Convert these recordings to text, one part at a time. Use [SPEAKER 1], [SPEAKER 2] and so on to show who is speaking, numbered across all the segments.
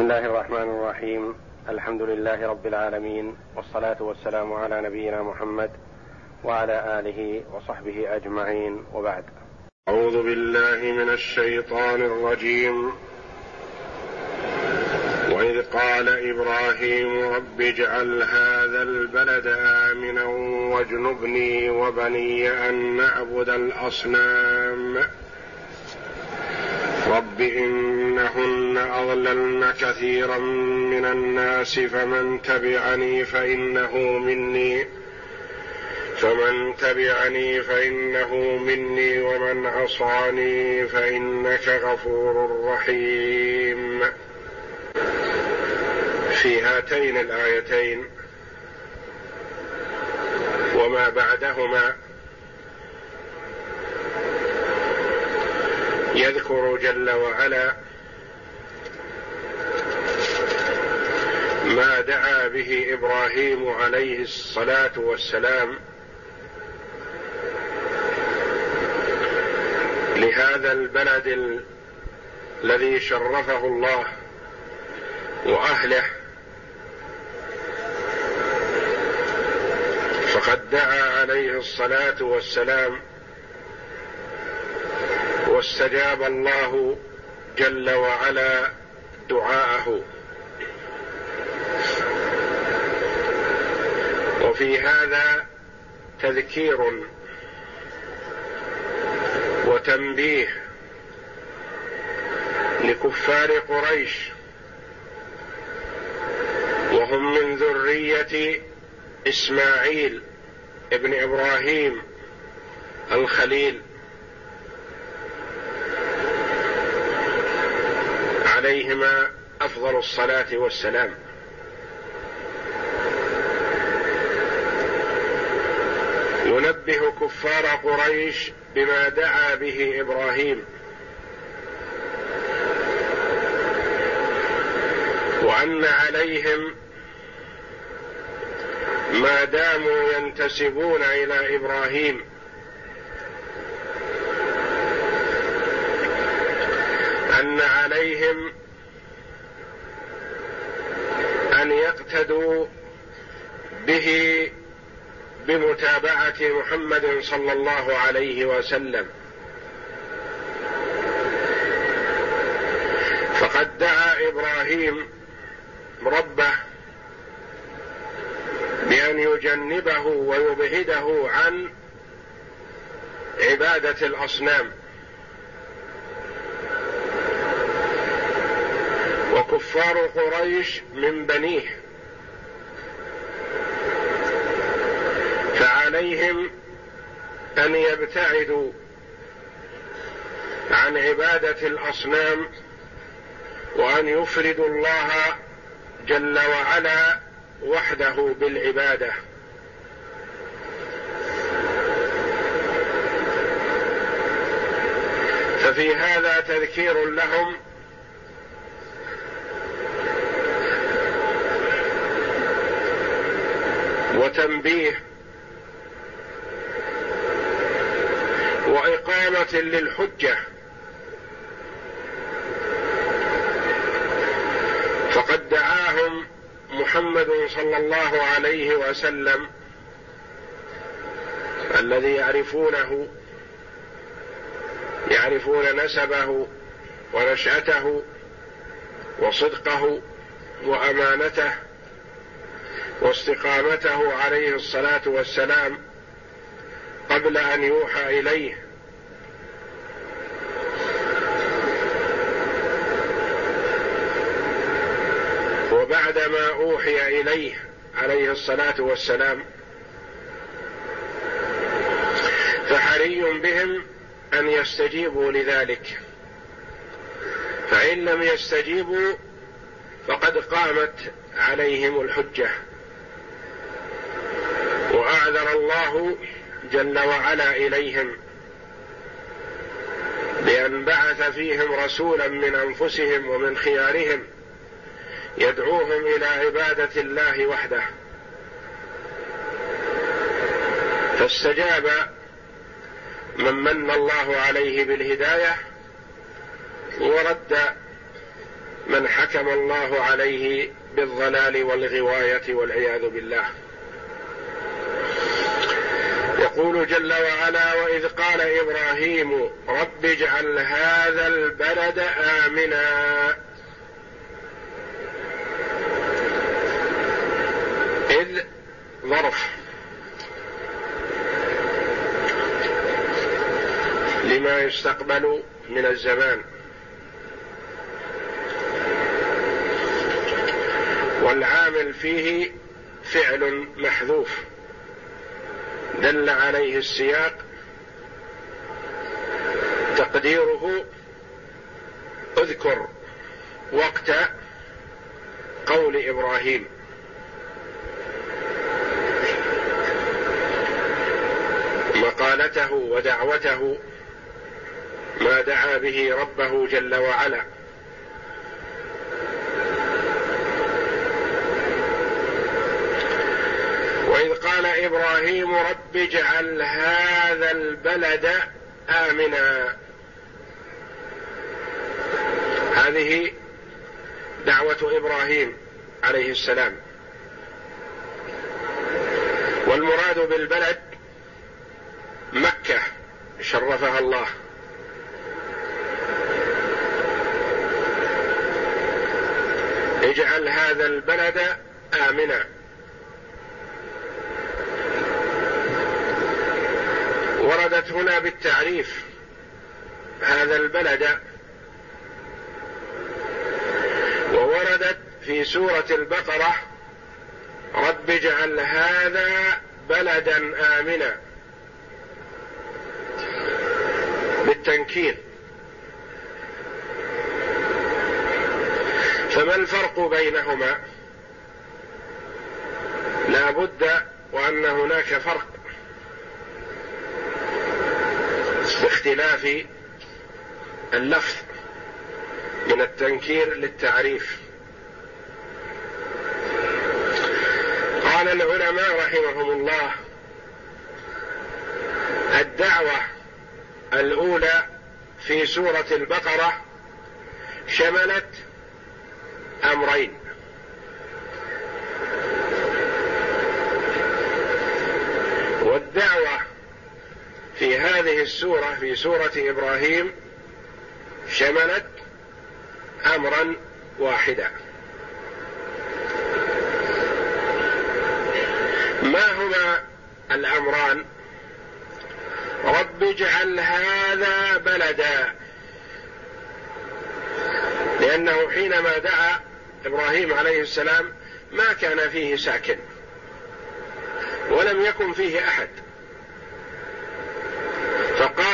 [SPEAKER 1] بسم الله الرحمن الرحيم الحمد لله رب العالمين والصلاه والسلام على نبينا محمد وعلى اله وصحبه اجمعين وبعد
[SPEAKER 2] اعوذ بالله من الشيطان الرجيم واذ قال إبراهيم رب اجعل هذا البلد امنا واجنبني وبني ان نعبد الاصنام رب إنهن أضللن كثيرا من الناس فمن تبعني فإنه مني فمن تبعني فإنه مني ومن عصاني فإنك غفور رحيم. في هاتين الآيتين وما بعدهما يذكر جل وعلا ما دعا به إبراهيم عليه الصلاة والسلام لهذا البلد الذي شرفه الله وأهله. فقد دعا عليه الصلاة والسلام واستجاب الله جل وعلا دعاءه. وفي هذا تذكير وتنبيه لكفار قريش. وهم من ذرية إسماعيل ابن إبراهيم الخليل. عليهما أفضل الصلاة والسلام. ينبه كفار قريش بما دعا به إبراهيم. وأن عليهم ما داموا ينتسبون إلى إبراهيم. أن عليهم أن يقتدوا به بمتابعة محمد صلى الله عليه وسلم. فقد دعا إبراهيم ربه بأن يجنبه ويبعده عن عبادة الأصنام. وكفار قريش من بنيه. فعليهم أن يبتعدوا عن عبادة الأصنام وأن يفردوا الله جل وعلا وحده بالعبادة. ففي هذا تذكير لهم وتنبيه وإقامة للحجة. فقد دعاهم محمد صلى الله عليه وسلم الذي يعرفونه يعرفون نسبه ونشأته وصدقه وأمانته. واستقامته عليه الصلاة والسلام قبل أن يوحى إليه. وبعدما أوحي إليه عليه الصلاة والسلام فحري بهم أن يستجيبوا لذلك. فإن لم يستجيبوا فقد قامت عليهم الحجة. وأعذر الله جل وعلا إليهم بأن بعث فيهم رسولا من أنفسهم ومن خيارهم يدعوهم إلى عبادة الله وحده. فاستجاب من من الله عليه بالهداية ورد من حكم الله عليه بالضلال والغواية والعياذ بالله. يقول جل وعلا وإذ قال إبراهيم رب اجعل هذا البلد آمنا. إذ ظرف. لما يستقبل من الزمان. والعامل فيه فعل محذوف. دل عليه السياق تقديره اذكر وقت قول إبراهيم. مقالته ودعوته ما دعا به ربه جل وعلا. وإذ قال إبراهيم رب اجعل هذا البلد آمنا. هذه دعوة إبراهيم عليه السلام. والمراد بالبلد مكة شرفها الله. اجعل هذا البلد آمنا. وردت هنا بالتعريف هذا البلد ووردت في سورة البقرة رب اجعل هذا بلدا آمنا. بالتنكير. فما الفرق بينهما؟ لا بد وأن هناك فرق. باختلاف اللفظ من التنكير للتعريف. قال العلماء رحمهم الله الدعوة الأولى في سورة البقرة شملت أمرين. والدعوة في هذه السورة في سورة إبراهيم شملت أمرا واحدا. ما هما الأمران؟ رب اجعل هذا بلدا. لأنه حينما دعا إبراهيم عليه السلام ما كان فيه ساكن ولم يكن فيه أحد.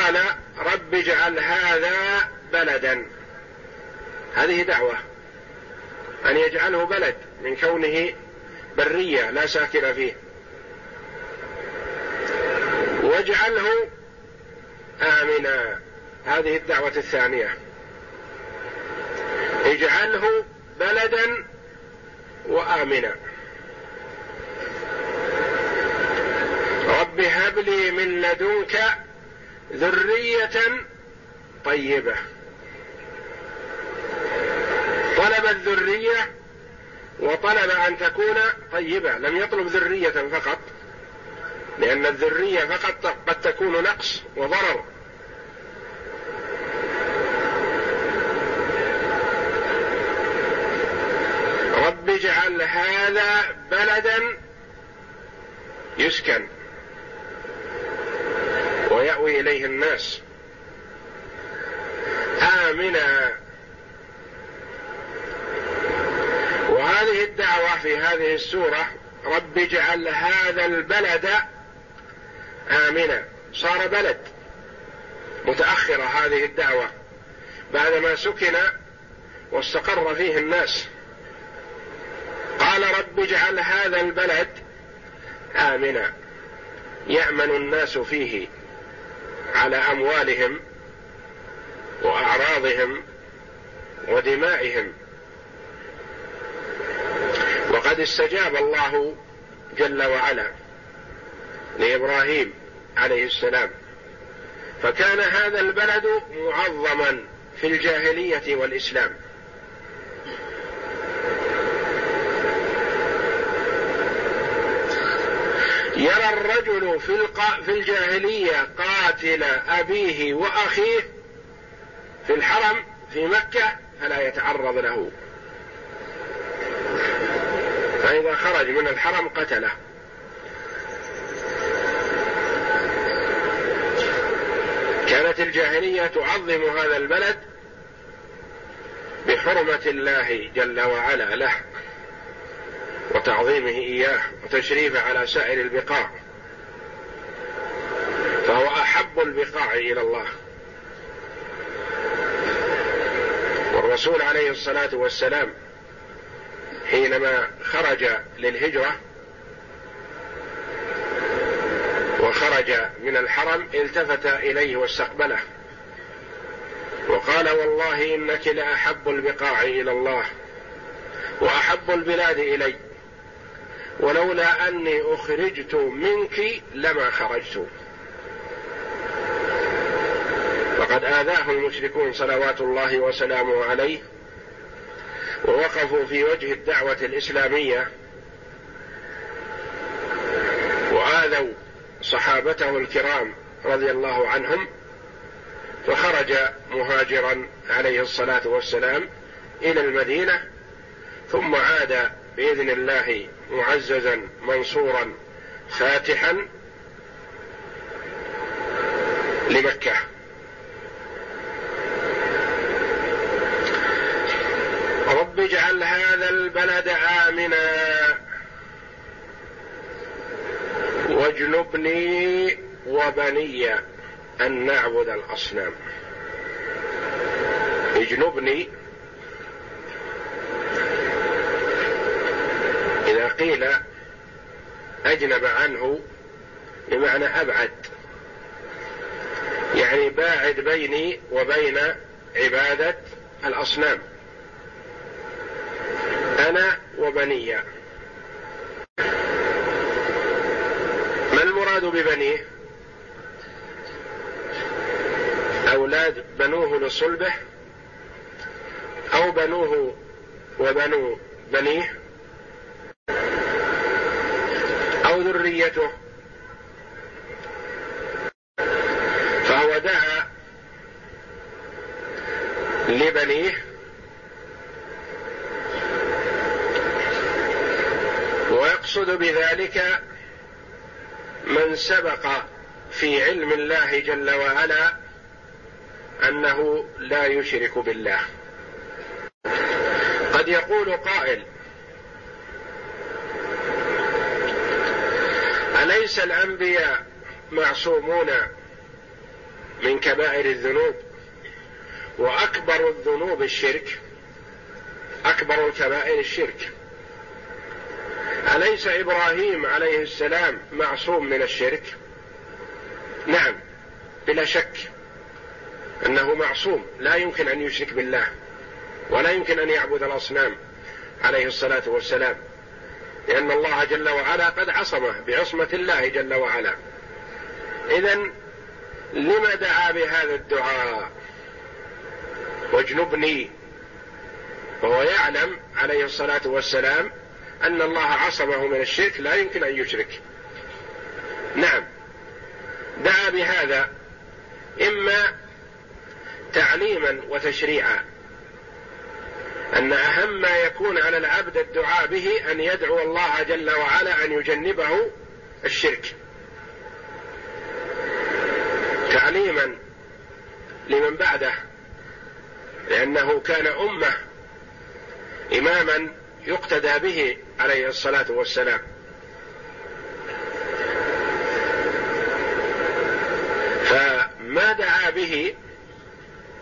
[SPEAKER 2] فقال رب اجعل هذا بلدا. هذه دعوة. أن يجعله بلد من كونه برية لا ساكن فيه. واجعله آمنا. هذه الدعوة الثانية. اجعله بلدا وآمنا. رب هب لي من لدنك ذرية طيبة. طلب الذرية وطلب أن تكون طيبة. لم يطلب ذرية فقط لأن الذرية فقط قد تكون نقص وضرر. رب اجعل هذا بلدا يسكن. ويأوي إليه الناس. آمنا. وهذه الدعوة في هذه السورة رب اجعل هذا البلد آمنا. صار بلد. متأخرة هذه الدعوة. بعدما سكن واستقر فيه الناس. قال رب اجعل هذا البلد آمنا. يأمن الناس فيه. على أموالهم وأعراضهم ودمائهم. وقد استجاب الله جل وعلا لإبراهيم عليه السلام. فكان هذا البلد معظما في الجاهلية والإسلام. يرى الرجل في. في الجاهلية قاتل أبيه وأخيه في الحرم في مكة فلا يتعرض له فإذا خرج من الحرم قتله كانت الجاهلية تعظم هذا البلد بحرمة الله جل وعلا له وتعظيمه إياه وتشريفه على سائر البقاع. فهو أحب البقاع إلى الله. والرسول عليه الصلاة والسلام حينما خرج للهجرة وخرج من الحرم التفت إليه واستقبله وقال والله إنك لأحب البقاع إلى الله وأحب البلاد إلي. ولولا أني أخرجت منك لما خرجت. فقد آذاه المشركون صلوات الله وسلامه عليه ووقفوا في وجه الدعوة الإسلامية وآذوا صحابته الكرام رضي الله عنهم فخرج مهاجرا عليه الصلاة والسلام إلى المدينة ثم عاد بإذن الله معززا منصورا فاتحا لمكة. رب اجعل هذا البلد آمنا. واجنبني وبني أن نعبد الأصنام. اجنبني قيل أجنب عنه بمعنى أبعد. يعني باعد بيني وبين عبادة الأصنام. أنا وبني. ما المراد ببنيه أولاد بنوه لصلبه أو بنوه وبنو بنيه؟ ذريته. فهو دعا لبنيه ويقصد بذلك من سبق في علم الله جل وعلا أنه لا يشرك بالله. قد يقول قائل أليس الأنبياء معصومون من كبائر الذنوب وأكبر الذنوب الشرك؟ أكبر الكبائر الشرك. أليس إبراهيم عليه السلام معصوم من الشرك؟ نعم بلا شك أنه معصوم. لا يمكن أن يشرك بالله ولا يمكن أن يعبد الأصنام عليه الصلاة والسلام. لأن الله جل وعلا قد عصمه بعصمة الله جل وعلا. اذا لم دعا بهذا الدعاء؟ واجنبني. وهو يعلم عليه الصلاة والسلام أن الله عصمه من الشرك لا يمكن أن يشرك. نعم. دعا بهذا إما تعليما وتشريعا. أن أهم ما يكون على العبد الدعاء به أن يدعو الله جل وعلا أن يجنبه الشرك. تعليما لمن بعده لأنه كان أمة إماما يقتدى به عليه الصلاة والسلام. فما دعا به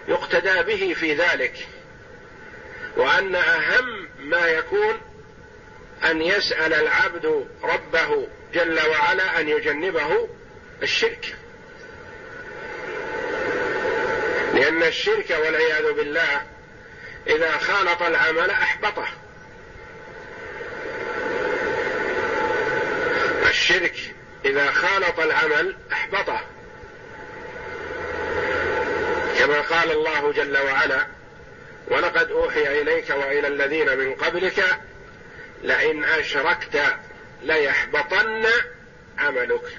[SPEAKER 2] يقتدى به في ذلك. وأن أهم ما يكون أن يسأل العبد ربه جل وعلا أن يجنبه الشرك. لأن الشرك والعياذ بالله إذا خالط العمل أحبطه. الشرك إذا خالط العمل أحبطه. كما قال الله جل وعلا ولقد أوحي إليك وإلى الذين من قبلك لئن أشركت ليحبطن عملك.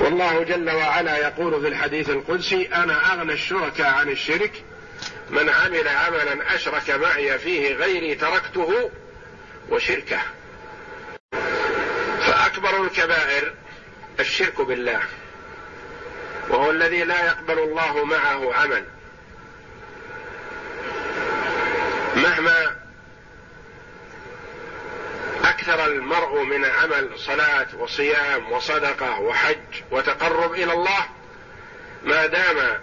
[SPEAKER 2] والله جل وعلا يقول في الحديث القدسي أنا أغنى الشركاء عن الشرك من عمل عملا أشرك معي فيه غيري تركته وشركه. فأكبر الكبائر الشرك بالله. وهو الذي لا يقبل الله معه عمل. مهما أكثر المرء من عمل صلاة وصيام وصدقة وحج وتقرب إلى الله ما دام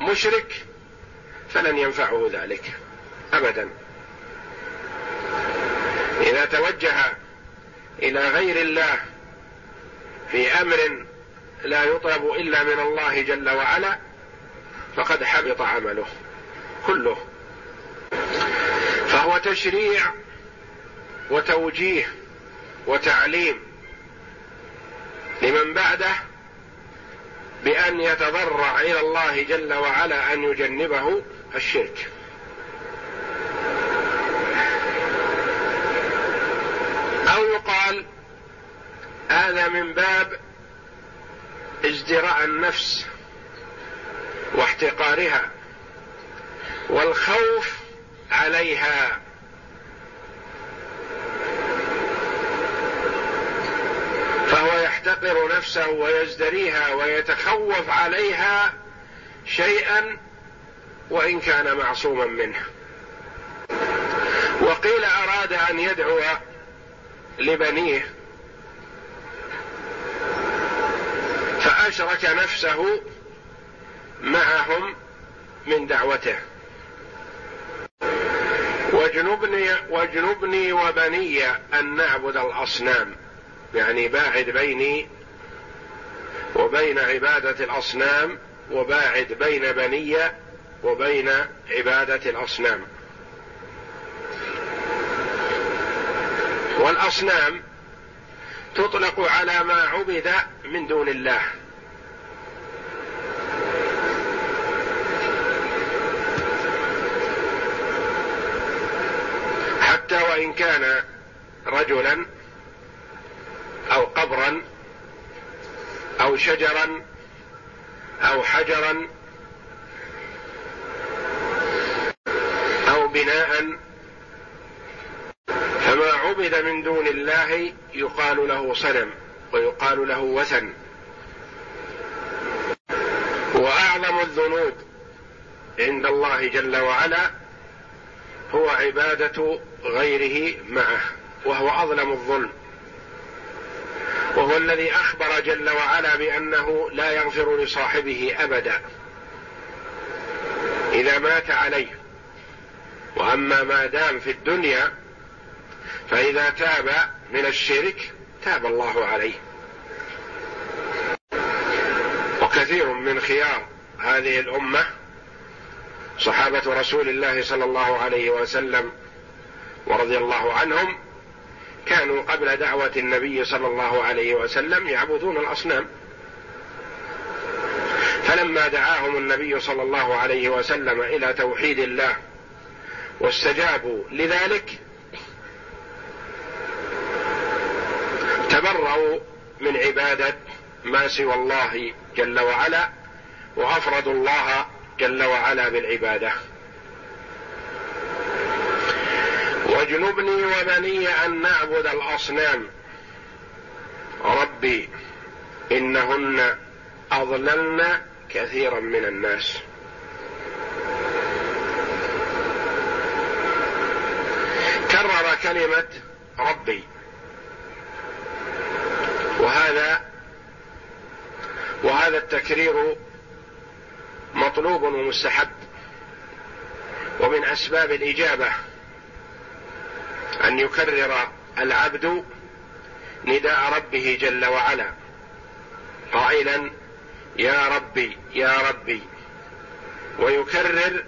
[SPEAKER 2] مشرك فلن ينفعه ذلك ابدا. إذا توجه إلى غير الله في أمر لا يطلب إلا من الله جل وعلا فقد حبط عمله كله. فهو تشريع وتوجيه وتعليم لمن بعده بأن يتضرع إلى الله جل وعلا أن يجنبه الشرك. أو يقال هذا من باب ازدراء النفس واحتقارها والخوف عليها. فهو يحتقر نفسه ويزدريها ويتخوف عليها شيئا وإن كان معصوما منه. وقيل أراد أن يدعو لبنيه فأشرك نفسه معهم من دعوته. واجنبني واجنبني وبني أن نعبد الأصنام. يعني باعد بيني وبين عبادة الأصنام وباعد بين بني وبين عبادة الأصنام. والأصنام تطلق على ما عبد من دون الله. حتى وإن كان رجلا أو قبرا أو شجرا أو حجرا أو بناء فما عبد من دون الله يقال له صنم ويقال له وثن. واعظم الذنوب عند الله جل وعلا هو عبادة غيره معه وهو أظلم الظلم. وهو الذي أخبر جل وعلا بأنه لا يغفر لصاحبه أبدا. إذا مات عليه وأما ما دام في الدنيا فإذا تاب من الشرك تاب الله عليه. وكثير من خيار هذه الأمة صحابة رسول الله صلى الله عليه وسلم ورضي الله عنهم كانوا قبل دعوة النبي صلى الله عليه وسلم يعبدون الأصنام. فلما دعاهم النبي صلى الله عليه وسلم إلى توحيد الله واستجابوا لذلك تبرأوا من عبادة ما سوى الله جل وعلا وأفردوا الله جل وعلا بالعبادة. واجنبني وبني أن نعبد الأصنام. ربي إنهن أضللن كثيرا من الناس. كرر كلمة ربي. وهذا وهذا التكرير مطلوب ومستحب. ومن أسباب الإجابة أن يكرر العبد نداء ربه جل وعلا. قائلا يا ربي يا ربي. ويكرر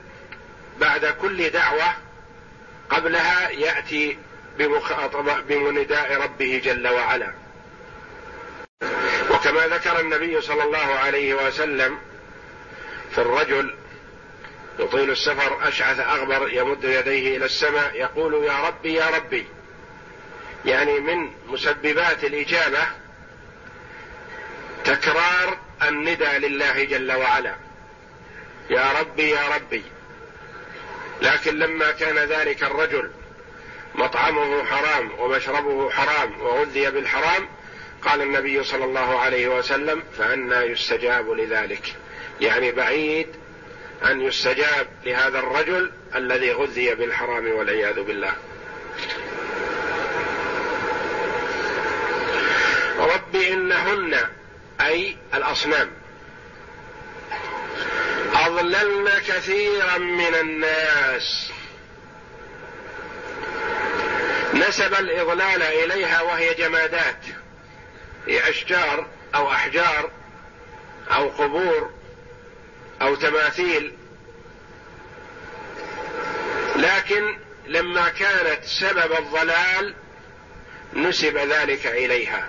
[SPEAKER 2] بعد كل دعوة قبلها يأتي بمخاطبة بنداء ربه جل وعلا. وكما ذكر النبي صلى الله عليه وسلم في الرجل يطيل السفر أشعث أغبر يمد يديه إلى السماء يقول يا ربي يا ربي يعني من مسببات الإجابة تكرار الندى لله جل وعلا. يا ربي يا ربي. لكن لما كان ذلك الرجل مطعمه حرام ومشربه حرام وغذي بالحرام قال النبي صلى الله عليه وسلم فأنا يستجاب لذلك. يعني بعيد أن يستجاب لهذا الرجل الذي غذي بالحرام والعياذ بالله. رب إنهن أي الأصنام. أضللن كثيرا من الناس. نسب الإضلال إليها وهي جمادات. هي أشجار أو أحجار أو قبور أو تماثيل. لكن لما كانت سبب الضلال نسب ذلك إليها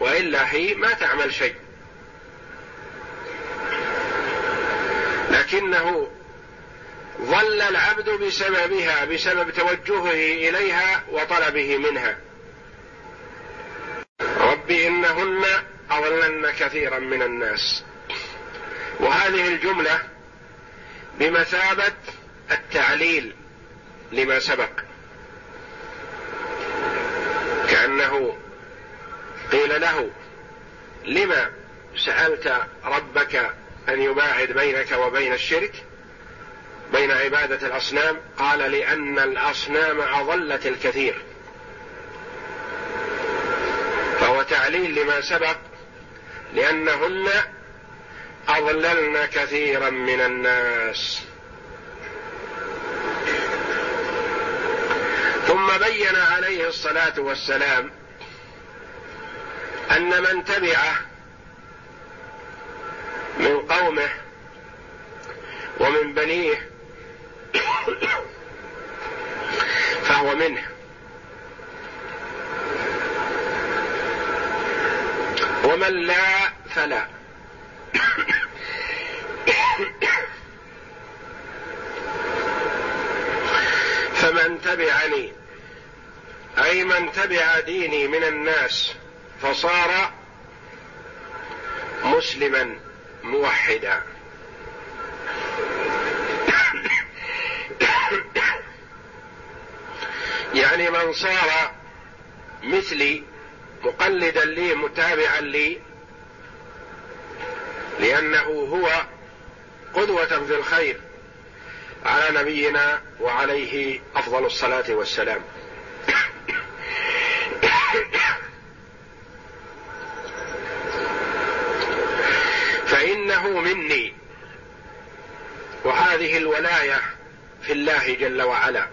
[SPEAKER 2] وإلا هي ما تعمل شيء. لكنه ظل العبد بسببها بسبب توجهه إليها وطلبه منها. رب انهن اضللن كثيرا من الناس. وهذه الجملة بمثابة التعليل لما سبق. كأنه قيل له لما سألت ربك أن يباعد بينك وبين الشرك بين عبادة الأصنام؟ قال لأن الأصنام أضلت الكثير. فهو تعليل لما سبق لأنهن أضللن كثيرا من الناس. ثم بين عليه الصلاة والسلام أن من تبعه من قومه ومن بنيه فهو منه. ومن لا فلا. فمن تبعني أي من تبع ديني من الناس فصار مسلما موحدا. يعني من صار مثلي مقلدا لي متابعا لي لأنه هو قدوة في الخير على نبينا وعليه أفضل الصلاة والسلام. فإنه مني وهذه الولاية في الله جل وعلا.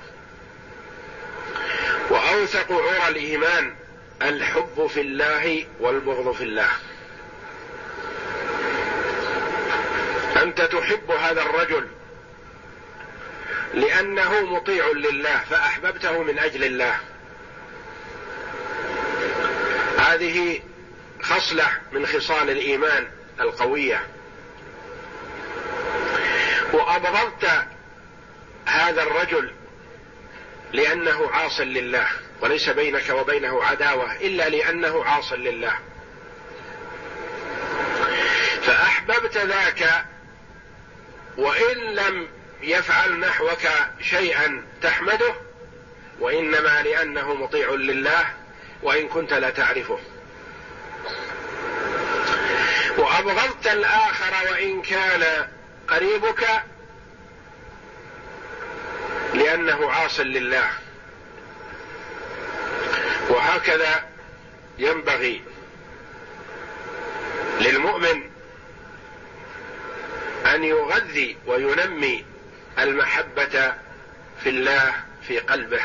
[SPEAKER 2] وأوثق عرى الإيمان الحب في الله والبغض في الله. أنت تحب هذا الرجل لأنه مطيع لله فأحببته من أجل الله. هذه خصلة من خصال الإيمان القوية. وأبغضت هذا الرجل لأنه عاص لله. وليس بينك وبينه عداوة إلا لأنه عاص لله. فأحببت ذاك وإن لم يفعل نحوك شيئا تحمده وإنما لأنه مطيع لله وإن كنت لا تعرفه. وأبغضت الآخر وإن كان قريبك لأنه عاص لله. وهكذا ينبغي للمؤمن أن يغذي وينمي المحبة في الله في قلبه.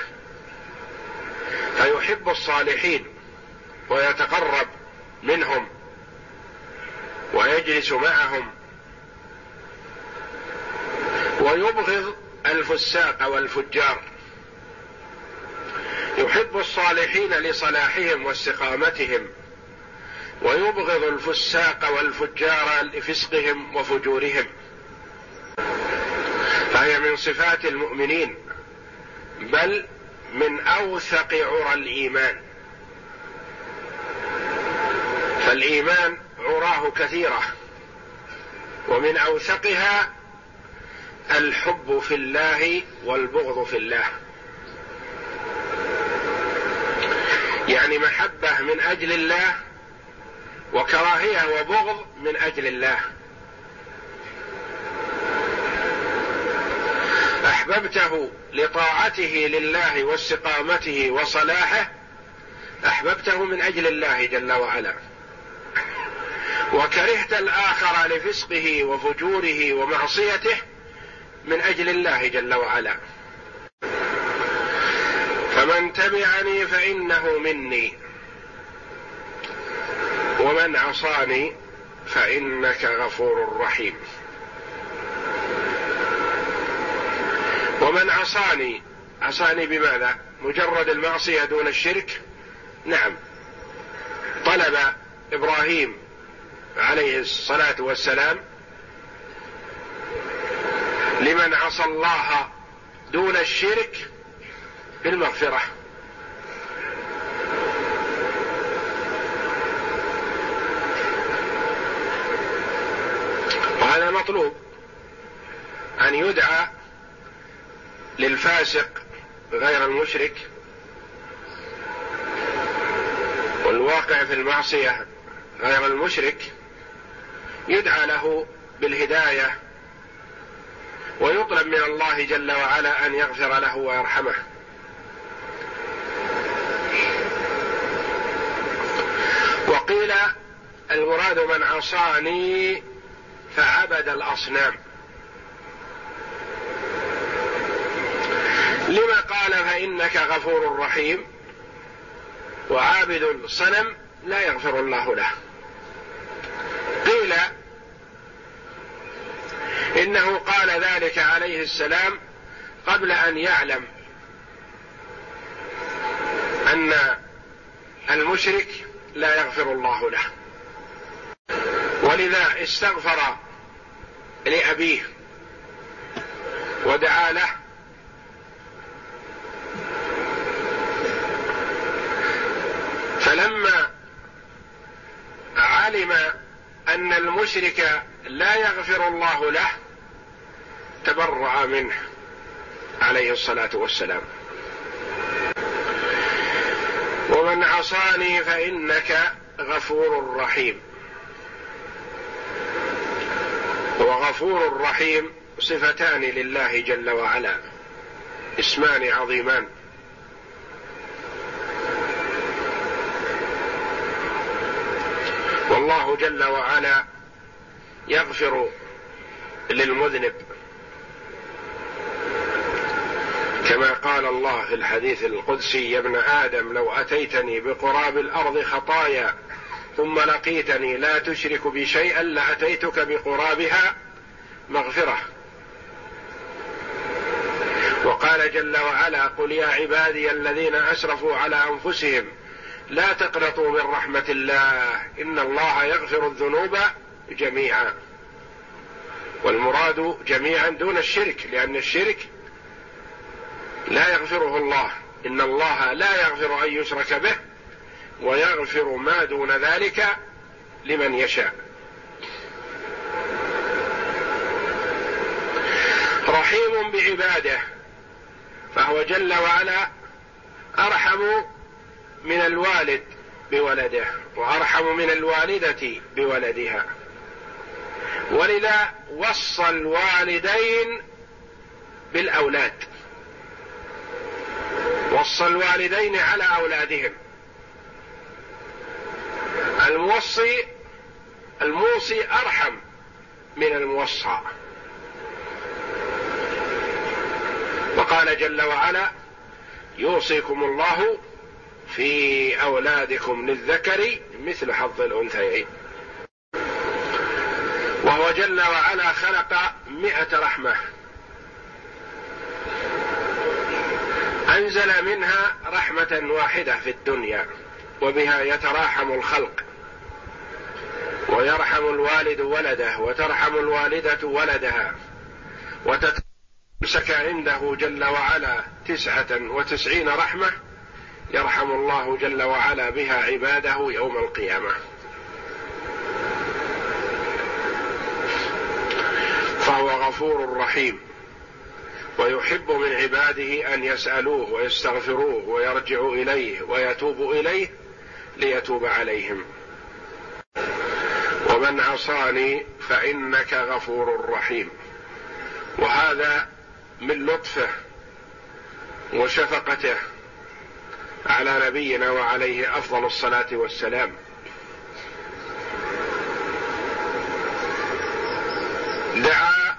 [SPEAKER 2] فيحب الصالحين ويتقرب منهم ويجلس معهم. ويبغض الفساق والفجار. يحب الصالحين لصلاحهم واستقامتهم ويبغض الفساق والفجار لفسقهم وفجورهم. فهي من صفات المؤمنين بل من أوثق عرى الإيمان. فالإيمان عراه كثيرة ومن أوثقها الحب في الله والبغض في الله. يعني محبة من أجل الله وكراهية وبغض من أجل الله. أحببته لطاعته لله واستقامته وصلاحه أحببته من أجل الله جل وعلا. وكرهت الآخر لفسقه وفجوره ومعصيته من أجل الله جل وعلا. فمن تبعني فإنه مني. ومن عصاني فإنك غفور رحيم. ومن عصاني عصاني بماذا مجرد المعصية دون الشرك؟ نعم. طلب إبراهيم عليه الصلاة والسلام لمن عصى الله دون الشرك بالمغفرة. وهذا مطلوب أن يدعى للفاسق غير المشرك والواقع في المعصية غير المشرك يدعى له بالهداية ويطلب من الله جل وعلا أن يغفر له ويرحمه. وقيل المراد من عصاني فعبد الأصنام. لما قال فإنك غفور رحيم وعابد الصنم لا يغفر الله له. قيل إنه قال ذلك عليه السلام قبل أن يعلم أن المشرك لا يغفر الله له. ولذا استغفر لأبيه ودعا له. فلما علم أن المشرك لا يغفر الله له تبرأ منه عليه الصلاة والسلام. ومن عصاني فإنك غفور رحيم. وغفور رحيم صفتان لله جل وعلا اسمان عظيمان. والله جل وعلا يغفر للمذنب كما قال الله في الحديث القدسي يا ابن آدم لو أتيتني بقراب الأرض خطايا ثم لقيتني لا تشرك بي شيئا لأتيتك بقرابها مغفرة. وقال جل وعلا قل يا عبادي الذين أسرفوا على أنفسهم لا تقنطوا من رحمة الله إن الله يغفر الذنوب جميعا. والمراد جميعا دون الشرك لأن الشرك لا يغفره الله. إن الله لا يغفر أن يشرك به ويغفر ما دون ذلك لمن يشاء. رحيم بعباده فهو جل وعلا أرحم من الوالد بولده وأرحم من الوالدة بولدها. ولذا وصى الوالدين بالأولاد. وصى الوالدين على أولادهم. الموصي الموصي أرحم من الموصى. وقال جل وعلا يوصيكم الله في أولادكم للذكر مثل حظ الأنثيين. وهو جل وعلا خلق مئة رحمة. أنزل منها رحمة واحدة في الدنيا وبها يتراحم الخلق ويرحم الوالد ولده وترحم الوالدة ولدها وتتمسك عنده جل وعلا تسعة وتسعين رحمة يرحم الله جل وعلا بها عباده يوم القيامة. فهو غفور رحيم. ويحب من عباده أن يسألوه ويستغفروه ويرجعوا إليه ويتوبوا إليه ليتوب عليهم. ومن عصاني فإنك غفور رحيم. وهذا من لطفه وشفقته على نبينا وعليه أفضل الصلاة والسلام. دعا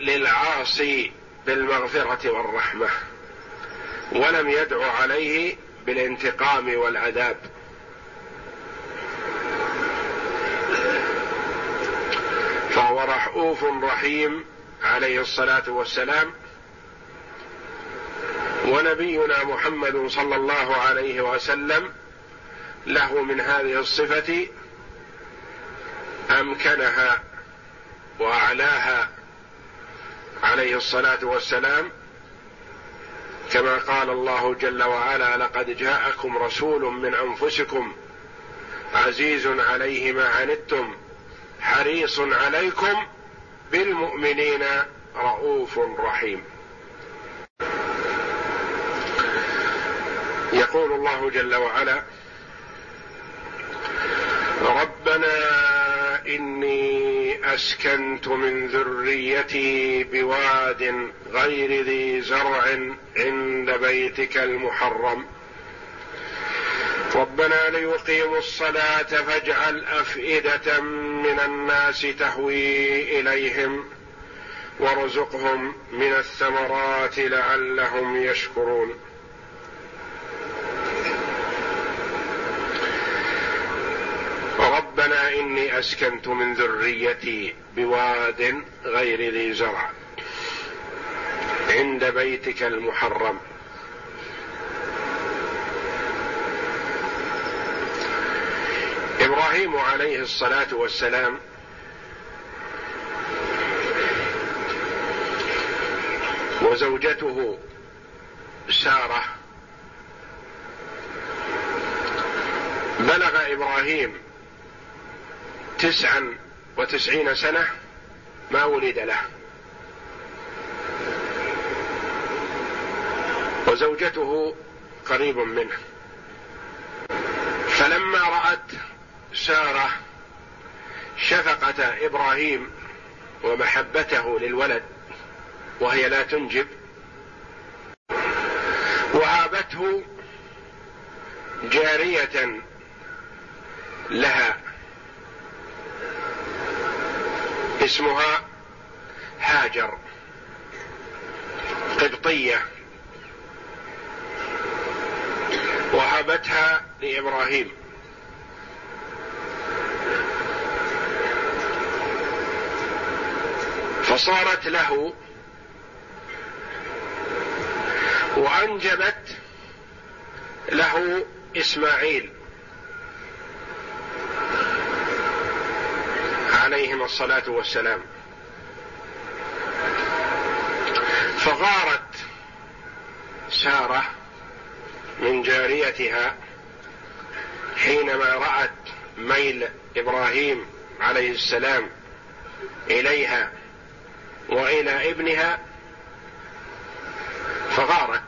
[SPEAKER 2] للعاصي بالمغفرة والرحمة ولم يدع عليه بالانتقام والعذاب. فهو رؤوف رحيم عليه الصلاة والسلام ونبينا محمد صلى الله عليه وسلم له من هذه الصفة أمكنها وأعلاها عليه الصلاة والسلام كما قال الله جل وعلا لقد جاءكم رسول من أنفسكم عزيز عليه ما عنتم حريص عليكم بالمؤمنين رؤوف رحيم. يقول الله جل وعلا ربنا إني أسكنت من ذريتي بواد غير ذي زرع عند بيتك المحرم. ربنا ليقيموا الصلاة فاجعل أفئدة من الناس تهوي إليهم وارزقهم من الثمرات لعلهم يشكرون. إني أسكنت من ذريتي بواد غير ذي زرع. عند بيتك المحرم. إبراهيم عليه الصلاة والسلام وزوجته سارة بلغ إبراهيم تسعا وتسعين سنة ما ولد له وزوجته قريب منه. فلما رأت سارة شفقة إبراهيم ومحبته للولد وهي لا تنجب وهابته جارية لها. اسمها هاجر قبطية. وهبتها لإبراهيم. فصارت له وأنجبت له إسماعيل. عليهما الصلاة والسلام. فغارت سارة من جاريتها حينما رأت ميل إبراهيم عليه السلام إليها وإلى ابنها فغارت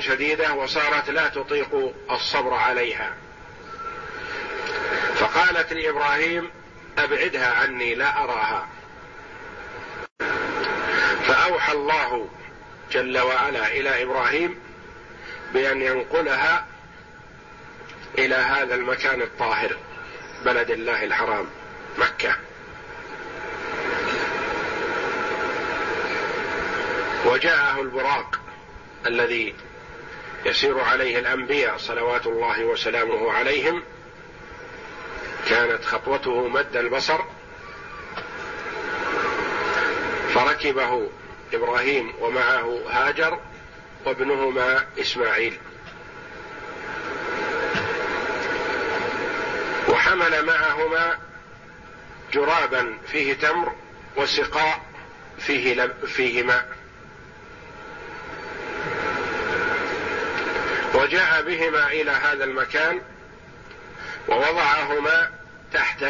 [SPEAKER 2] شديدة وصارت لا تطيق الصبر عليها. فقالت لإبراهيم أبعدها عني لا أراها. فأوحى الله جل وعلا إلى إبراهيم بأن ينقلها إلى هذا المكان الطاهر بلد الله الحرام مكة. وجاءه البراق الذي يسير عليه الأنبياء صلوات الله وسلامه عليهم. كانت خطوته مد البصر. فركبه إبراهيم ومعه هاجر وابنهما إسماعيل. وحمل معهما جرابا فيه تمر وسقاء فيه فيه ماء. وجاء بهما إلى هذا المكان ووضعهما تحت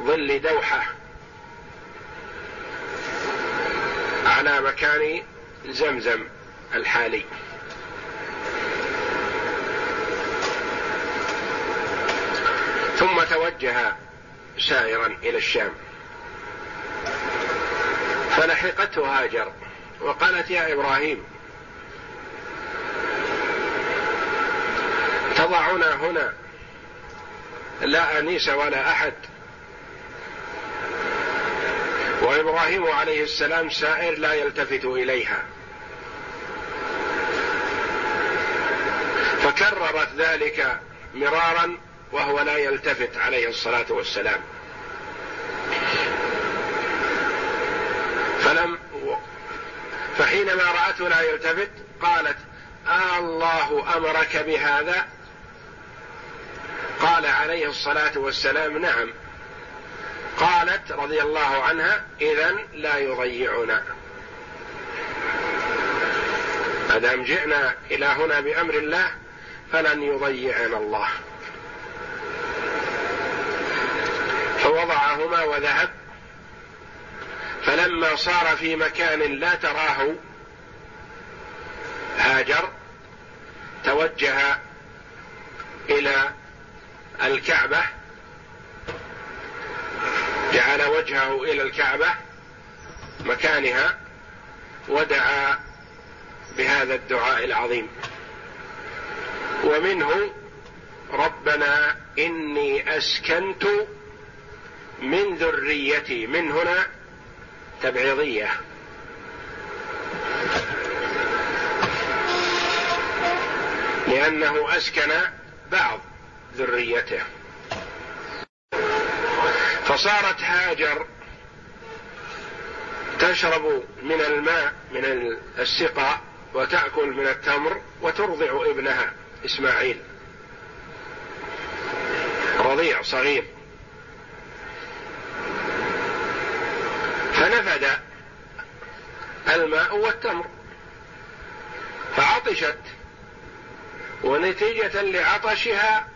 [SPEAKER 2] ظل دوحة على مكان زمزم الحالي. ثم توجه سائرا إلى الشام. فلحقته هاجر وقالت يا إبراهيم تضعنا هنا. لا أنيس ولا أحد. وإبراهيم عليه السلام سائر لا يلتفت إليها. فكررت ذلك مرارا وهو لا يلتفت عليه الصلاة والسلام. فلم فحينما رأته لا يلتفت قالت آه الله أمرك بهذا قال عليه الصلاة والسلام نعم. قالت رضي الله عنها اذا لا يضيعنا. ما دام جئنا إلى هنا بأمر الله فلن يضيعنا الله. فوضعهما وذهب. فلما صار في مكان لا تراه هاجر توجه إلى الكعبة جعل وجهه إلى الكعبة مكانها ودعا بهذا الدعاء العظيم. ومنه ربنا إني أسكنت من ذريتي من هنا تبعيضية. لأنه أسكن بعض. ذريته. فصارت هاجر تشرب من الماء من السقاء وتأكل من التمر وترضع ابنها إسماعيل. رضيع صغير. فنفد الماء والتمر. فعطشت. ونتيجة لعطشها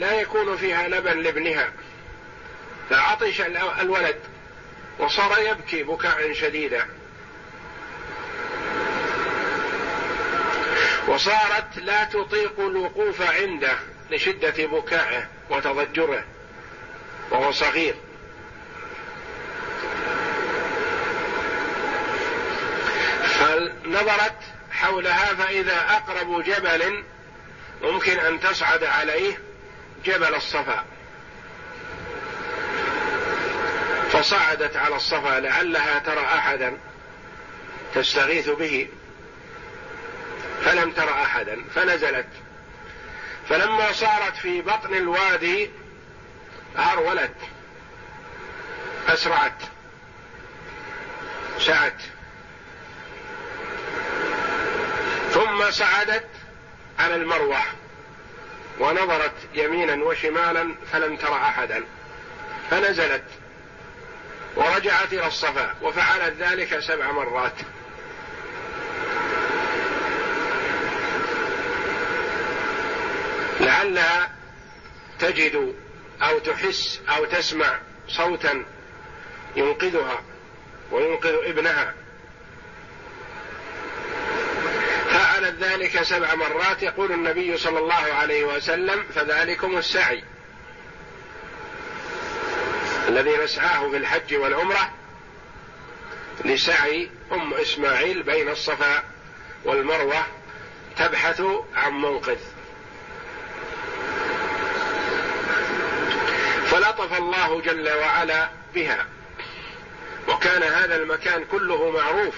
[SPEAKER 2] لا يكون فيها لبن لابنها. فعطش الولد وصار يبكي بكاء شديدا. وصارت لا تطيق الوقوف عنده لشدة بكائه وتضجره وهو صغير. فنظرت حولها فإذا أقرب جبل ممكن أن تصعد عليه. جبل الصفا. فصعدت على الصفا لعلها ترى أحدا تستغيث به. فلم تر أحدا فنزلت. فلما صارت في بطن الوادي هرولت أسرعت. سعت. ثم صعدت على المروة. ونظرت يمينا وشمالا فلم تر أحدا فنزلت ورجعت إلى الصفا وفعلت ذلك سبع مرات. لعلها تجد أو تحس أو تسمع صوتا ينقذها وينقذ ابنها. فعلت ذلك سبع مرات يقول النبي صلى الله عليه وسلم فذلكم السعي. الذي نسعاه في الحج والعمرة لسعي أم إسماعيل بين الصفا والمروة تبحث عن منقذ. فلطف الله جل وعلا بها. وكان هذا المكان كله معروف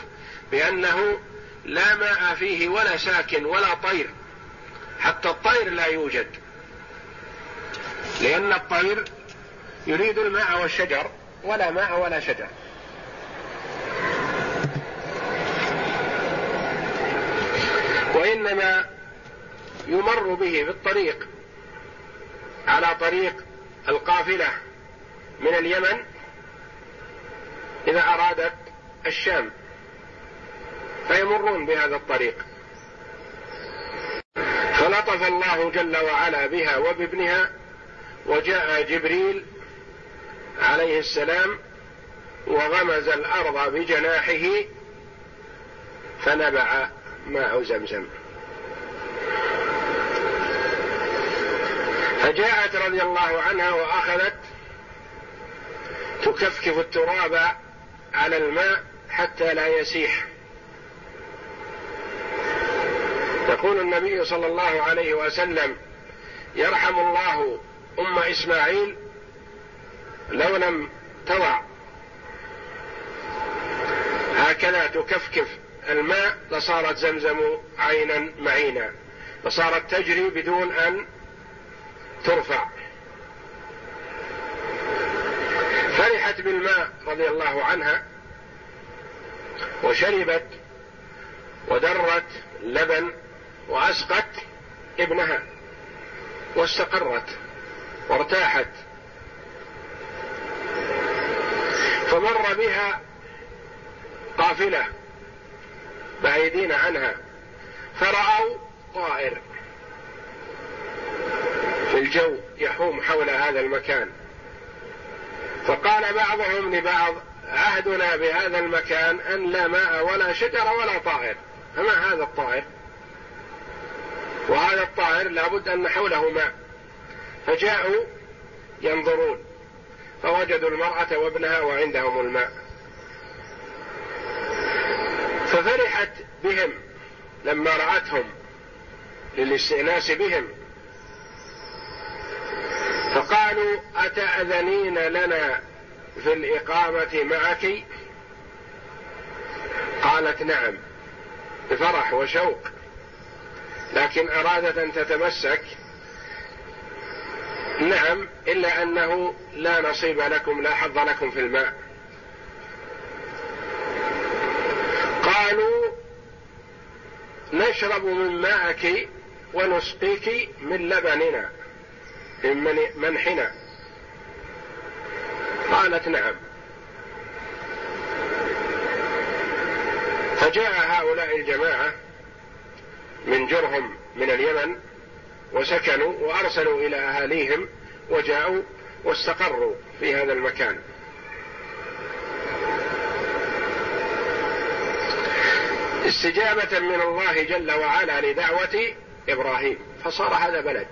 [SPEAKER 2] بأنه لا ماء فيه ولا ساكن ولا طير. حتى الطير لا يوجد. لأن الطير يريد الماء والشجر ولا ماء ولا شجر. وإنما يمر به في الطريق على طريق القافلة من اليمن إذا أرادت الشام. فيمرون بهذا الطريق. فلطف الله جل وعلا بها وبابنها وجاء جبريل عليه السلام وغمز الأرض بجناحه فنبع ماء زمزم. فجاءت رضي الله عنها وأخذت تكفكف التراب على الماء حتى لا يسيح. يقول النبي صلى الله عليه وسلم يرحم الله أم إسماعيل لو لم تضع. هكذا تكفكف الماء لصارت زمزم عينا معينا. لصارت تجري بدون أن ترفع. فرحت بالماء رضي الله عنها وشربت ودرت لبن وأسقت ابنها واستقرت وارتاحت. فمر بها قافلة بعيدين عنها فرأوا طائر في الجو يحوم حول هذا المكان. فقال بعضهم لبعض عهدنا بهذا المكان أن لا ماء ولا شجر ولا طائر. فما هذا الطائر؟ وهذا الطائر لابد أن حوله ماء فجاءوا ينظرون فوجدوا المرأة وابنها وعندهم الماء. ففرحت بهم لما رأتهم للاستئناس بهم. فقالوا أتأذنين لنا في الإقامة معك؟ قالت نعم بفرح وشوق. لكن أرادت أن تتمسك. نعم إلا أنه لا نصيب لكم لا حظ لكم في الماء. قالوا نشرب من ماءك ونسقيك من لبننا من منحنا. قالت نعم. فجاء هؤلاء الجماعة من جرهم من اليمن وسكنوا وأرسلوا إلى أهاليهم وجاءوا واستقروا في هذا المكان. استجابة من الله جل وعلا لدعوة إبراهيم فصار هذا بلد.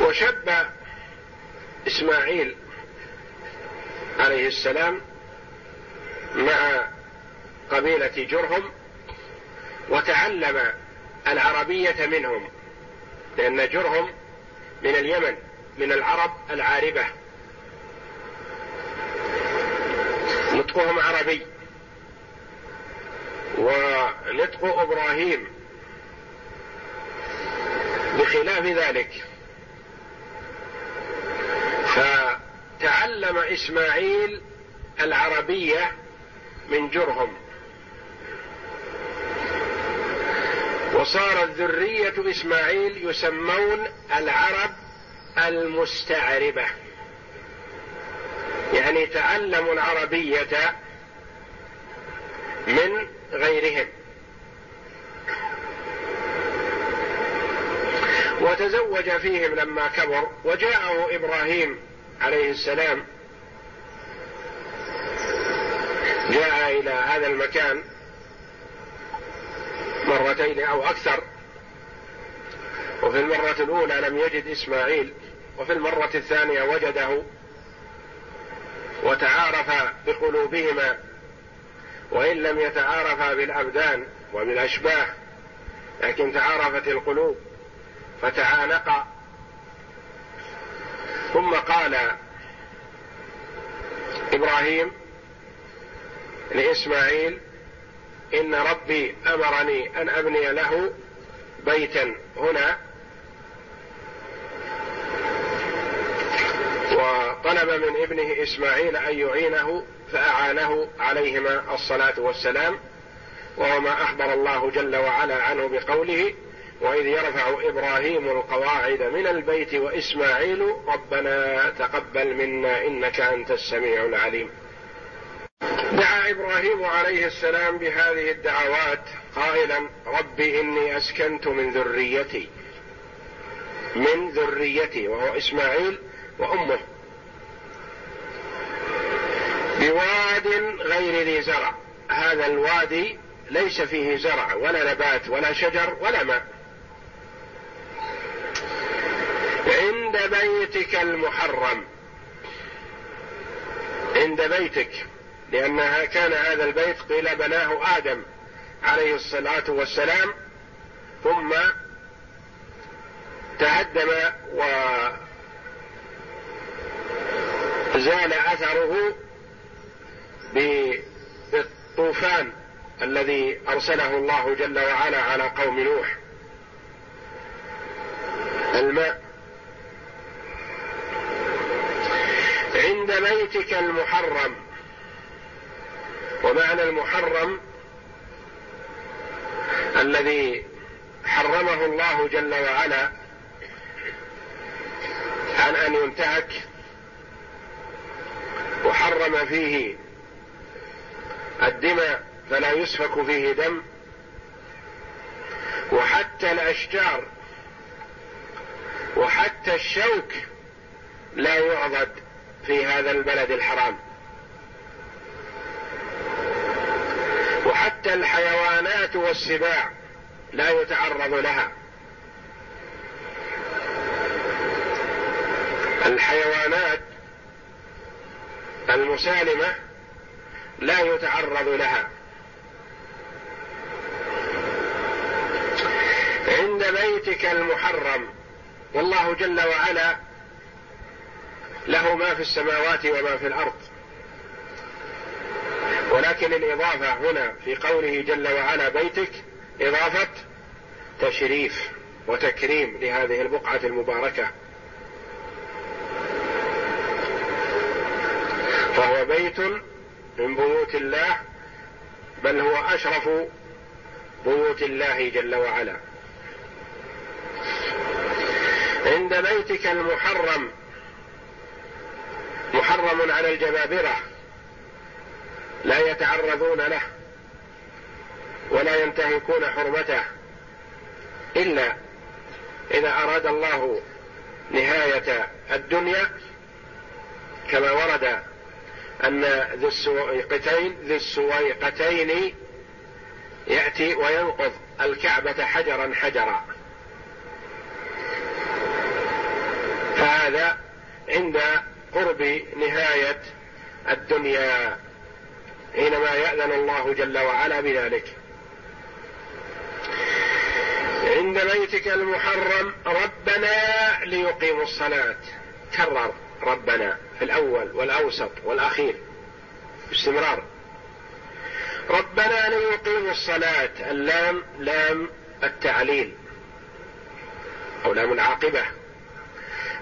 [SPEAKER 2] وشب إسماعيل عليه السلام مع قبيلة جرهم وتعلم العربية منهم لأن جرهم من اليمن من العرب العاربة. نطقهم عربي. ونطق إبراهيم. بخلاف ذلك فتعلم إسماعيل العربية من جرهم. وصارت ذريه إسماعيل يسمون العرب المستعربة. يعني تعلموا العربية من غيرهم. وتزوج فيهم لما كبر وجاءه إبراهيم عليه السلام. جاء إلى هذا المكان. مرتين أو أكثر. وفي المرة الأولى لم يجد إسماعيل وفي المرة الثانية وجده وتعارف بقلوبهما. وإن لم يتعارفا بالأبدان وبالأشباه لكن تعارفت القلوب فتعانقا ثم قال إبراهيم لإسماعيل إن ربي أمرني أن أبني له بيتا. هنا وطلب من ابنه إسماعيل أن يعينه فأعانه عليهما الصلاة والسلام وهو ما أخبر الله جل وعلا عنه بقوله وإذ يرفع إبراهيم القواعد من البيت وإسماعيل ربنا تقبل منا إنك أنت السميع العليم. دعا إبراهيم عليه السلام بهذه الدعوات قائلا رب إني أسكنت من ذريتي من ذريته وهو إسماعيل وأمه بواد غير ذي زرع. هذا الوادي ليس فيه زرع ولا نبات ولا شجر ولا ماء. عند بيتك المحرم عند بيتك لأنها كان هذا البيت قيل بناه آدم عليه الصلاة والسلام ثم تهدم وزال أثره بالطوفان الذي أرسله الله جل وعلا على قوم نوح. الماء. عند بيتك المحرم. ومعنى المحرم الذي حرمه الله جل وعلا عن أن ينتهك وحرم فيه الدماء فلا يسفك فيه دم وحتى الأشجار وحتى الشوك لا يعضد في هذا البلد الحرام. وحتى الحيوانات والسباع لا يتعرض لها. الحيوانات المسالمة لا يتعرض لها. عند بيتك المحرم والله جل وعلا له ما في السماوات وما في الأرض. ولكن الإضافة هنا في قوله جل وعلا بيتك إضافة تشريف وتكريم لهذه البقعة المباركة. فهو بيت من بيوت الله بل هو أشرف بيوت الله جل وعلا. عند بيتك المحرم محرم على الجبابرة. لا يتعرضون له ولا ينتهكون حرمته إلا إذا أراد الله نهاية الدنيا كما ورد أن ذي السويقتين ذي السويقتين يأتي وينقض الكعبة حجرا حجرا. فهذا عند قرب نهاية الدنيا. حينما يأذن الله جل وعلا بذلك. عند بيتك المحرم ربنا ليقيموا الصلاة. كرر ربنا في الأول والأوسط والأخير. باستمرار. ربنا ليقيموا الصلاة. اللام لام التعليل. أو لام العاقبة.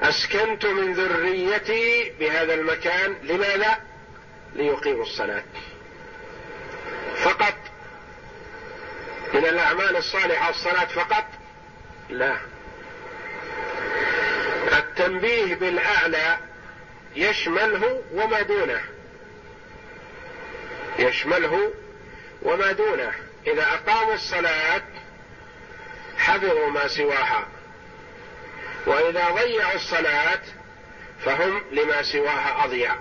[SPEAKER 2] أسكنت من ذريتي بهذا المكان. لماذا؟ ليقيموا الصلاة. فقط؟ من الأعمال الصالحة الصلاه فقط؟ لا. التنبيه بالأعلى يشمله وما دونه. يشمله وما دونه. إذا اقاموا الصلاة حفظوا ما سواها. وإذا ضيعوا الصلاة فهم لما سواها أضيع.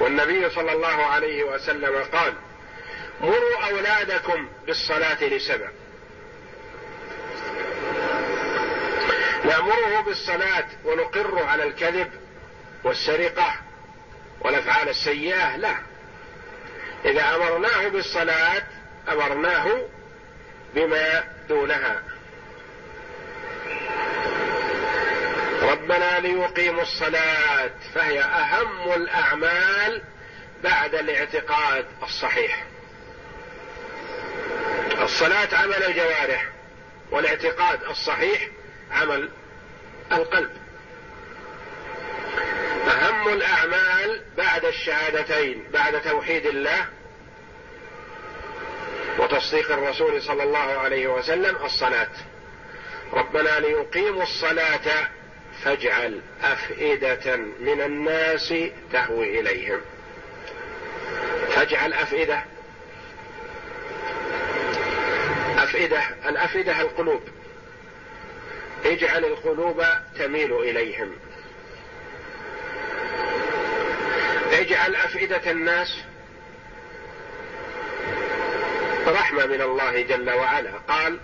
[SPEAKER 2] والنبي صلى الله عليه وسلم قال مروا أولادكم بالصلاة لسبع. نامره بالصلاة ونقره على الكذب والسرقة والأفعال السيئة لا. إذا أمرناه بالصلاة أمرناه بما دونها. ربنا ليقيموا الصلاة فهي أهم الأعمال بعد الاعتقاد الصحيح. الصلاة عمل الجوارح والاعتقاد الصحيح عمل القلب. أهم الأعمال بعد الشهادتين بعد توحيد الله وتصديق الرسول صلى الله عليه وسلم الصلاة. ربنا ليقيموا الصلاة فاجعل أفئدة من الناس تهوي إليهم. فاجعل أفئدة. أفئدة الأفئدة القلوب. اجعل القلوب تميل إليهم. اجعل أفئدة الناس رحمة من الله جل وعلا. قال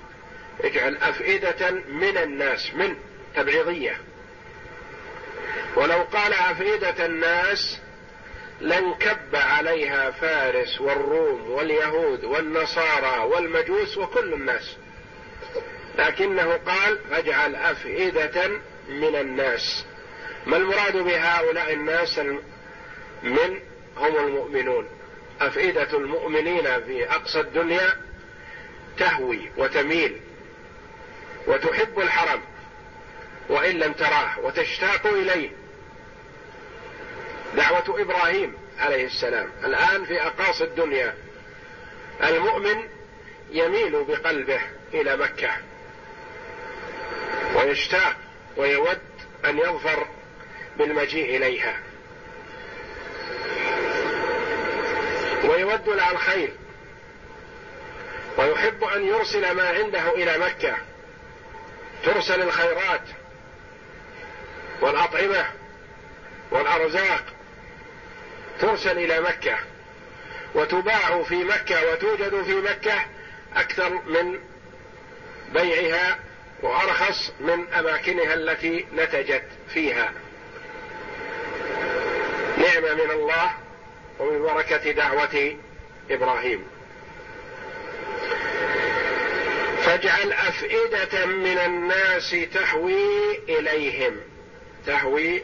[SPEAKER 2] اجعل أفئدة من الناس من تبعيضية. ولو قال افئده الناس لانكب عليها فارس والروم واليهود والنصارى والمجوس وكل الناس. لكنه قال فاجعل أفئدة من الناس. ما المراد بهؤلاء الناس من هم المؤمنون؟ أفئدة المؤمنين في أقصى الدنيا تهوي وتميل وتحب الحرم وإن لم تراه وتشتاق إليه. دعوة إبراهيم عليه السلام. الآن في أقاصي الدنيا. المؤمن يميل بقلبه إلى مكة. ويشتاق ويود أن يظفر بالمجيء إليها. ويود لها الخير. ويحب أن يرسل ما عنده إلى مكة. ترسل الخيرات. والأطعمة والأرزاق ترسل إلى مكة وتباع في مكة وتوجد في مكة أكثر من بيعها وأرخص من أماكنها التي نتجت فيها. نعمة من الله وببركه دعوة إبراهيم. فاجعل أفئدة من الناس تهوي إليهم. تهوي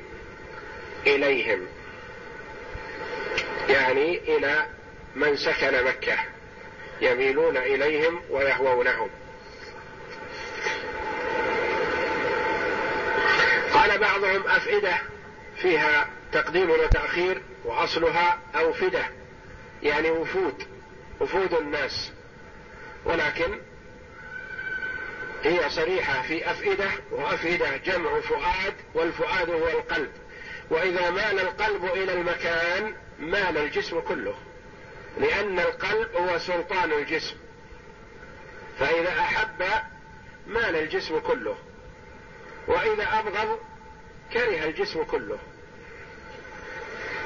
[SPEAKER 2] إليهم. يعني إلى من سكن مكة. يميلون إليهم ويهوونهم. قال بعضهم أفئدة فيها تقديم وتأخير وأصلها أوفدة. يعني وفود. وفود الناس. ولكن هي صريحة في أفئدة وأفئدة جمع فؤاد والفؤاد هو القلب. وإذا مال القلب إلى المكان مال الجسم كله. لأن القلب هو سلطان الجسم. فإذا أحب مال الجسم كله. وإذا أبغض كره الجسم كله.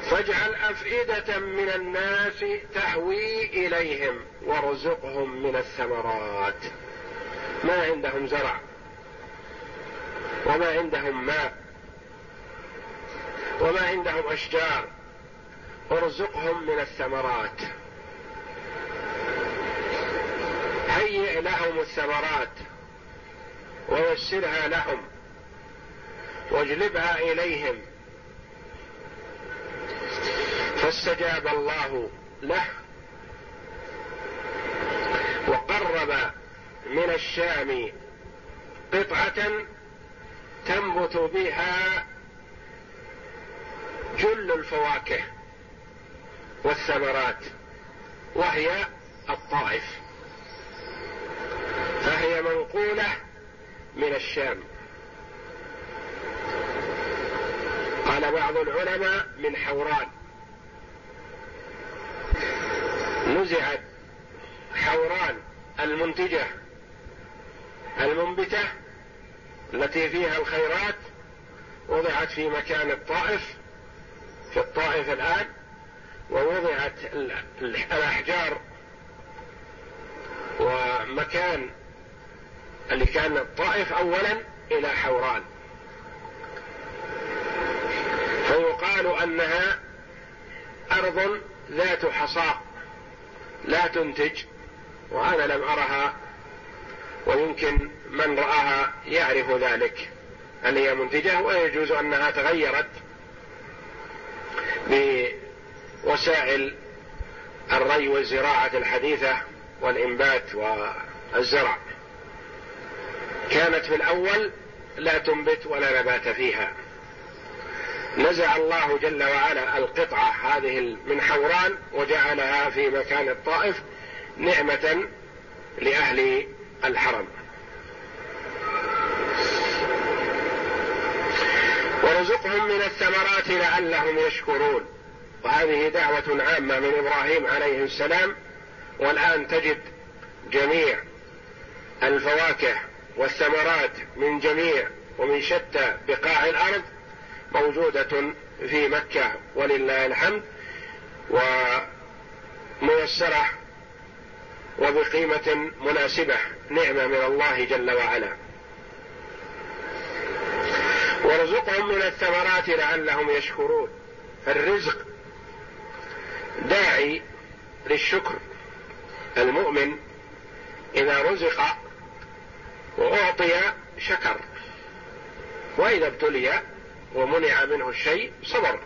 [SPEAKER 2] فاجعل أفئدة من الناس تهوي إليهم وارزقهم من الثمرات. ما عندهم زرع وما عندهم ماء وما عندهم أشجار. ارزقهم من الثمرات. هيئ لهم الثمرات ويسرها لهم واجلبها إليهم. فاستجاب الله له وقرب من الشام قطعة تنبت بها جل الفواكه والثمرات وهي الطائف. فهي منقولة من الشام. قال بعض العلماء من حوران. نزعت حوران المنتجة المنبتة التي فيها الخيرات وضعت في مكان الطائف في الطائف الآن ووضعت الأحجار ومكان اللي كان الطائف اولا إلى حوران. فيقال أنها أرض ذات حصاء لا تنتج وأنا لم أرها ويمكن من رآها يعرف ذلك. هل هي منتجة ويجوز أنها تغيرت بوسائل الري والزراعة الحديثة والإنبات والزرع. كانت في الأول لا تنبت ولا نبات فيها. نزع الله جل وعلا القطعة هذه من حوران وجعلها في مكان الطائف نعمة لأهل الحرم. ورزقهم من الثمرات لعلهم يشكرون. وهذه دعوة عامة من إبراهيم عليه السلام. والآن تجد جميع الفواكه والثمرات من جميع ومن شتى بقاع الأرض موجودة في مكة ولله الحمد وميسرة وبقيمة مناسبة. نعمة من الله جل وعلا. وارزقهم من الثمرات لعلهم يشكرون. فالرزق داعي للشكر. المؤمن إذا رزق وأعطي شكر. وإذا ابتلي ومنع منه الشيء صبر.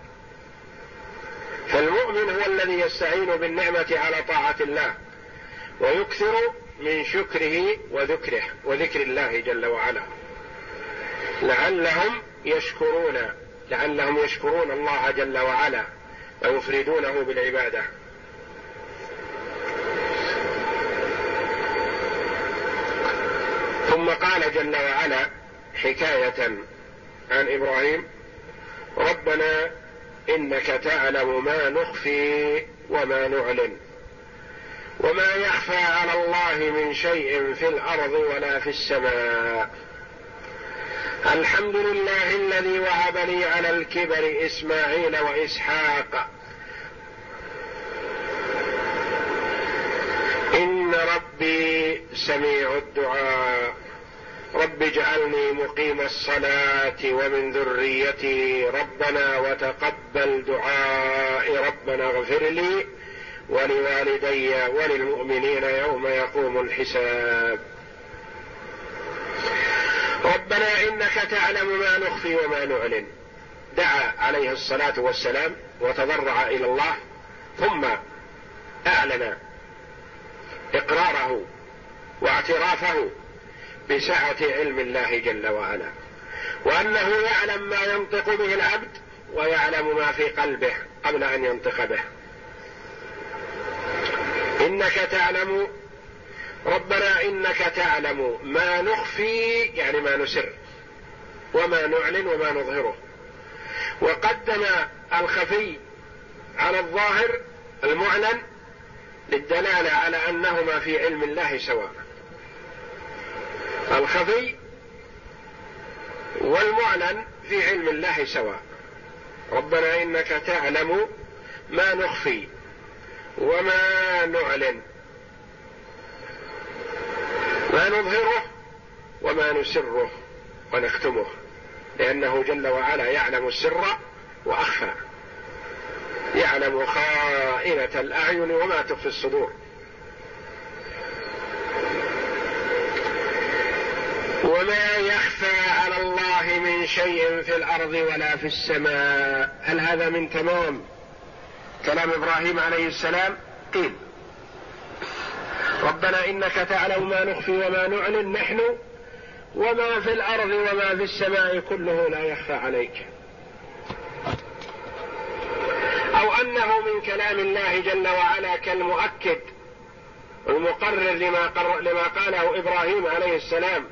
[SPEAKER 2] فالمؤمن هو الذي يستعين بالنعمة على طاعة الله. ويكثر من شكره وذكره وذكر الله جل وعلا. لعلهم يشكرون لعلهم يشكرون الله جل وعلا ويفردونه بالعبادة. ثم قال جل وعلا حكاية عن إبراهيم ربنا إنك تعلم ما نخفي وما نعلن. وما يخفى على الله من شيء في الأرض ولا في السماء. الحمد لله الذي وهب لي على الكبر إسماعيل وإسحاق. إن ربي سميع الدعاء. رب اجعلني مقيم الصلاة ومن ذريتي ربنا وتقبل دعائي ربنا اغفر لي. ولوالدي وللمؤمنين يوم يقوم الحساب. ربنا إنك تعلم ما نخفي وما نعلن. دعا عليه الصلاة والسلام وتضرع إلى الله ثم أعلن إقراره واعترافه بسعة علم الله جل وعلا وأنه يعلم ما ينطق به العبد ويعلم ما في قلبه قبل أن ينطق به. إنك تعلم. ربنا إنك تعلم ما نخفي يعني ما نسر وما نعلن وما نظهره. وقدم الخفي على الظاهر المعلن للدلالة على أنهما في علم الله سواء. الخفي والمعلن في علم الله سواء. ربنا إنك تعلم ما نخفي. وما نعلن. ما نظهره وما نسره ونختمه لأنه جل وعلا يعلم السر وأخفى. يعلم خائنة الأعين وما تخفي الصدور. وما يخفى على الله من شيء في الأرض ولا في السماء. هل هذا من تمام؟ كلام إبراهيم عليه السلام قيل. ربنا إنك تعلم ما نخفي وما نعلن نحن وما في الأرض وما في السماء كله لا يخفى عليك. أو أنه من كلام الله جل وعلا كالمؤكد المقرر لما, قر لما قاله إبراهيم عليه السلام.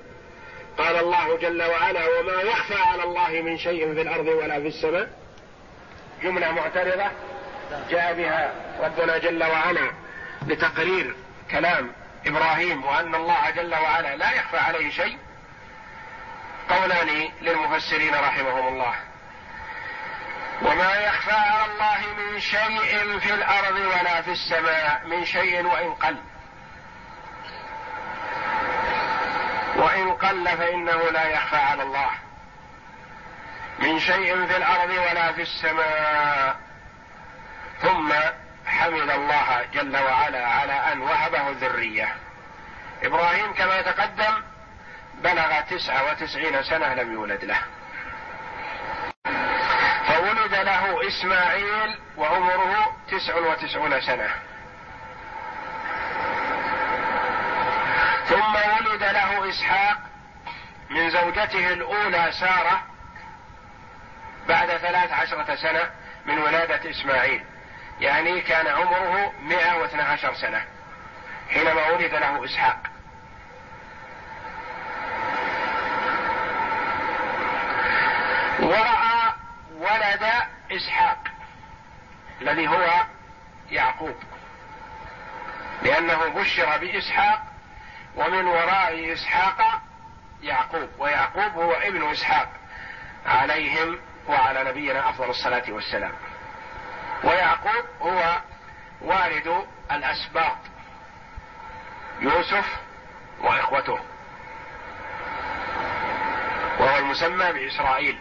[SPEAKER 2] قال الله جل وعلا وما يخفى على الله من شيء في الأرض ولا في السماء. جملة معترضة. جاء بها ربنا جل وعلا لتقرير كلام إبراهيم وأن الله جل وعلا لا يخفى عليه شيء. قولان للمفسرين رحمهم الله. وما يخفى على الله من شيء في الأرض ولا في السماء من شيء وإن قل. وإن قل فإنه لا يخفى على الله. من شيء في الأرض ولا في السماء ثم حمد الله جل وعلا على أن وهبه الذريه إبراهيم كما تقدم بلغ تسعه وتسعين سنة لم يولد له. فولد له إسماعيل وعمره تسع وتسعون سنة. ثم ولد له إسحاق من زوجته الأولى سارة بعد ثلاث عشرة سنة من ولادة إسماعيل. يعني كان عمره 112 سنة حينما ولد له إسحاق. ورأى ولد إسحاق الذي هو يعقوب. لأنه بشر بإسحاق ومن وراء إسحاق يعقوب ويعقوب هو ابن إسحاق عليهم وعلى نبينا أفضل الصلاة والسلام. ويعقوب هو والد الأسباط يوسف وإخوته وهو المسمى بإسرائيل.